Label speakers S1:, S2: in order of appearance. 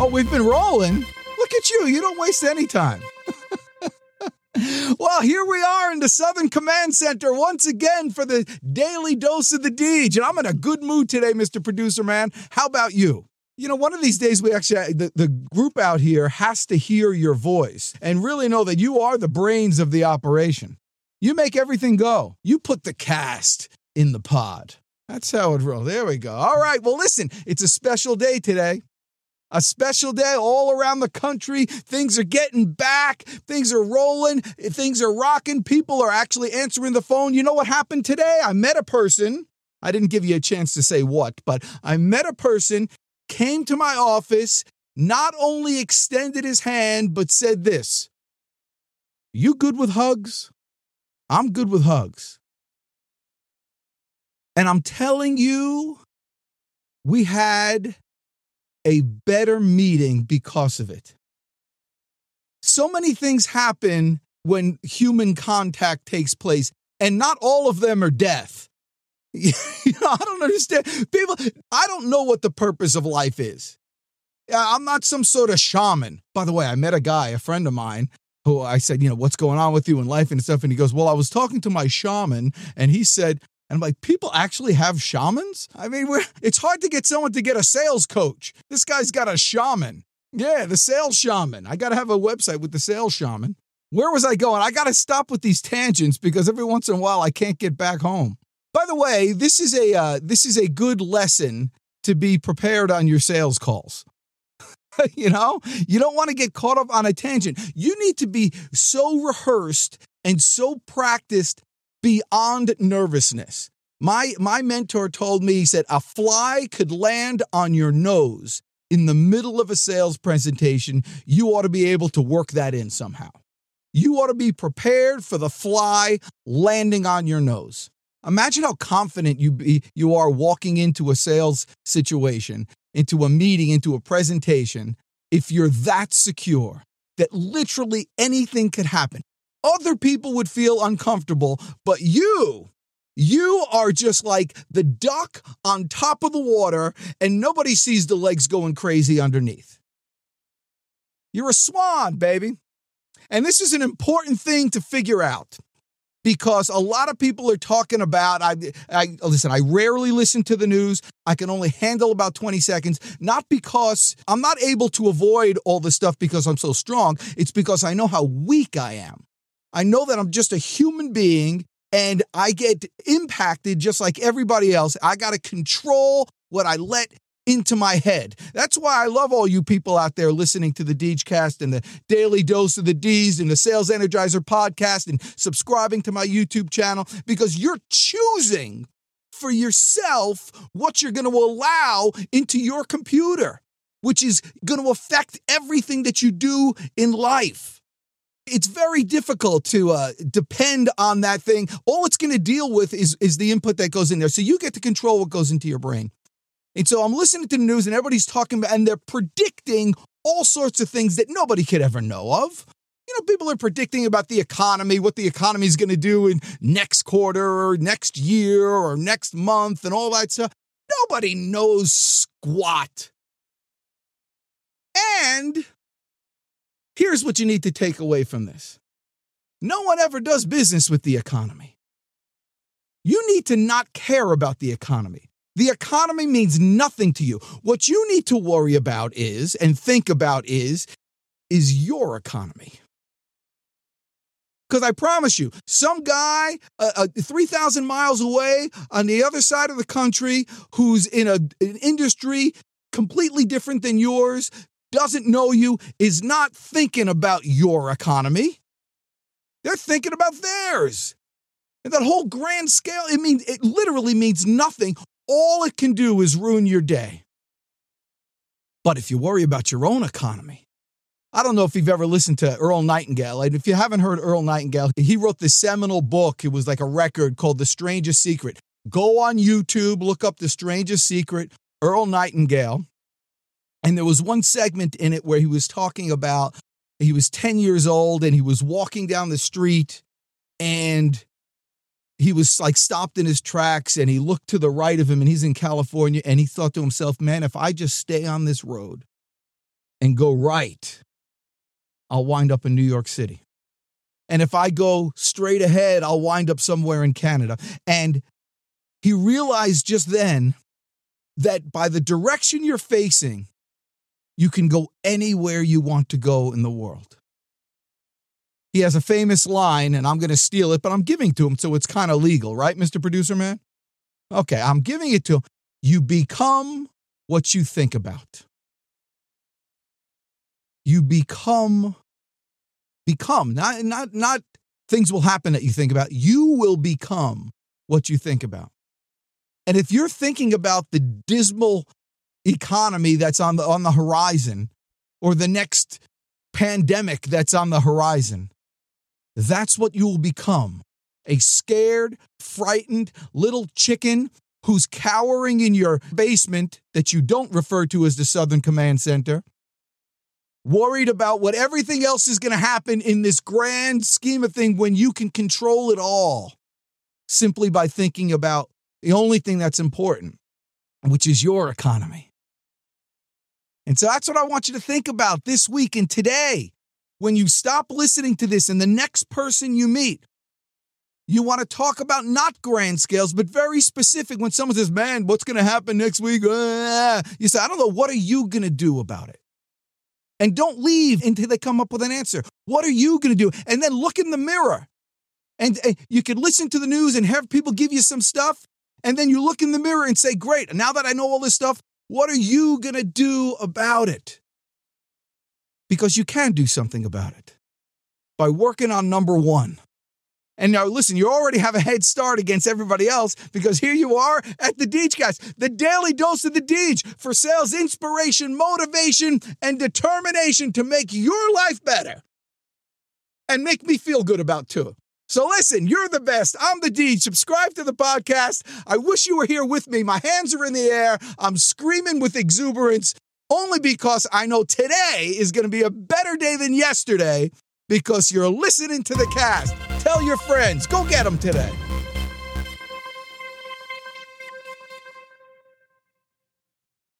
S1: Oh, we've been rolling. Look at you. You don't waste any time. well, here we are in the Southern Command Center once again for the daily dose of the Deej. And I'm in a good mood today, Mr. Producer Man. How about you? You know, one of these days, we actually, the, the group out here has to hear your voice and really know that you are the brains of the operation. You make everything go. You put the cast in the pod. That's how it rolls. There we go. All right. Well, listen, it's a special day today a special day all around the country. Things are getting back. Things are rolling. Things are rocking. People are actually answering the phone. You know what happened today? I met a person. I didn't give you a chance to say what, but I met a person, came to my office, not only extended his hand, but said this You good with hugs? I'm good with hugs. And I'm telling you, we had a better meeting because of it. So many things happen when human contact takes place, and not all of them are death. you know, I don't understand. People, I don't know what the purpose of life is. I'm not some sort of shaman. By the way, I met a guy, a friend of mine, who I said, you know, what's going on with you in life and stuff. And he goes, well, I was talking to my shaman, and he said, and like, people actually have shamans? I mean, it's hard to get someone to get a sales coach. This guy's got a shaman. Yeah, the sales shaman. I got to have a website with the sales shaman. Where was I going? I got to stop with these tangents because every once in a while I can't get back home. By the way, this is a uh, this is a good lesson to be prepared on your sales calls. you know, you don't want to get caught up on a tangent. You need to be so rehearsed and so practiced beyond nervousness. My, my mentor told me, he said, a fly could land on your nose in the middle of a sales presentation. You ought to be able to work that in somehow. You ought to be prepared for the fly landing on your nose. Imagine how confident you be, you are walking into a sales situation, into a meeting, into a presentation, if you're that secure that literally anything could happen other people would feel uncomfortable, but you, you are just like the duck on top of the water, and nobody sees the legs going crazy underneath. You're a swan, baby. And this is an important thing to figure out because a lot of people are talking about I, I listen i rarely listen to the news i can only handle about 20 seconds not because i'm not able to avoid all this stuff because i'm so strong it's because i know how weak i am I know that I'm just a human being and I get impacted just like everybody else. I got to control what I let into my head. That's why I love all you people out there listening to the Deejcast and the Daily Dose of the Deej and the Sales Energizer podcast and subscribing to my YouTube channel because you're choosing for yourself what you're going to allow into your computer, which is going to affect everything that you do in life it's very difficult to uh, depend on that thing. All it's going to deal with is is the input that goes in there. So you get to control what goes into your brain. And so I'm listening to the news and everybody's talking about and they're predicting all sorts of things that nobody could ever know of. You know, people are predicting about the economy, what the economy is going to do in next quarter or next year or next month and all that stuff. Nobody knows squat. And Here's what you need to take away from this no one ever does business with the economy. You need to not care about the economy. The economy means nothing to you. What you need to worry about is and think about is is your economy. Because I promise you, some guy uh, uh, 3,000 miles away on the other side of the country who's in a, an industry completely different than yours, doesn't know you is not thinking about your economy. They're thinking about theirs. And that whole grand scale, it means it literally means nothing. All it can do is ruin your day. But if you worry about your own economy, I don't know if you've ever listened to Earl Nightingale. And if you haven't heard Earl Nightingale, he wrote this seminal book. It was like a record called The Strangest Secret. Go on YouTube, look up The Strangest Secret, Earl Nightingale. And there was one segment in it where he was talking about he was 10 years old and he was walking down the street and he was like stopped in his tracks and he looked to the right of him and he's in California and he thought to himself, man, if I just stay on this road, and go right, I'll wind up in New York City. And if I go straight ahead, I'll wind up somewhere in Canada. And he realized just then that by the direction you're facing, you can go anywhere you want to go in the world. He has a famous line, and I'm going to steal it, but I'm giving to him, so it's kind of legal, right, Mr. Producer Man? Okay, I'm giving it to him. You become what you think about. You become, become, not, not, not things will happen that you think about. You will become what you think about. And if you're thinking about the dismal economy that's on the on the horizon or the next pandemic that's on the horizon, that's what you will become. A scared, frightened little chicken who's cowering in your basement that you don't refer to as the Southern Command Center, worried about what everything else is going to happen in this grand scheme of thing when you can control it all simply by thinking about the only thing that's important, which is your economy. And so that's what I want you to think about this week and today. When you stop listening to this and the next person you meet, you want to talk about not grand scales, but very specific. When someone says, Man, what's going to happen next week? Uh, you say, I don't know. What are you going to do about it? And don't leave until they come up with an answer. What are you going to do? And then look in the mirror. And, and you can listen to the news and have people give you some stuff. And then you look in the mirror and say, Great, now that I know all this stuff, what are you going to do about it? Because you can do something about it by working on number one. And now, listen, you already have a head start against everybody else because here you are at the Deej guys, the daily dose of the Deej for sales inspiration, motivation, and determination to make your life better and make me feel good about too. So listen, you're the best. I'm the Deej. Subscribe to the podcast. I wish you were here with me. My hands are in the air. I'm screaming with exuberance only because I know today is going to be a better day than yesterday because you're listening to the cast. Tell your friends. Go get them today.